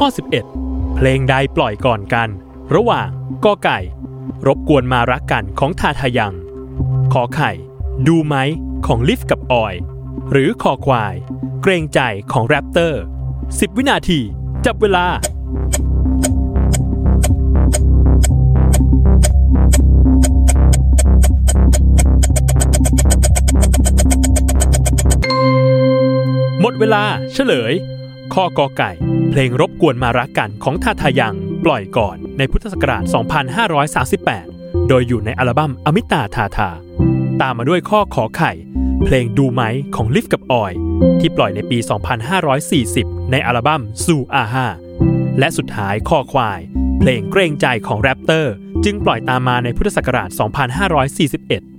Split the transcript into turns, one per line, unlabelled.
ข้อ 11 เพลงใดปล่อยก่อนกัน ระหว่างกอไก่ รบกวนมารักกันของทาทายัง ขอไข่ ดูไหมของลิฟกับออย หรือคอควาย เกรงใจของแรปเตอร์ 10 วินาที จับเวลาหมดเวลาเฉลย ข้อกอไก่ เพลงรบกวนมารักกันของทาทายัง ปล่อยก่อนในพุทธศักราช 2538 โดยอยู่ในอัลบั้มอมิตาทาทา ตามมาด้วยข้อขอไข่ เพลงดูไหมของลิฟกับออย ที่ปล่อยในปี 2540 ในอัลบั้มซูอาฮาและสุดท้ายข้อควาย เพลงเกรงใจของแรปเตอร์ จึงปล่อยตามมาในพุทธศักราช 2541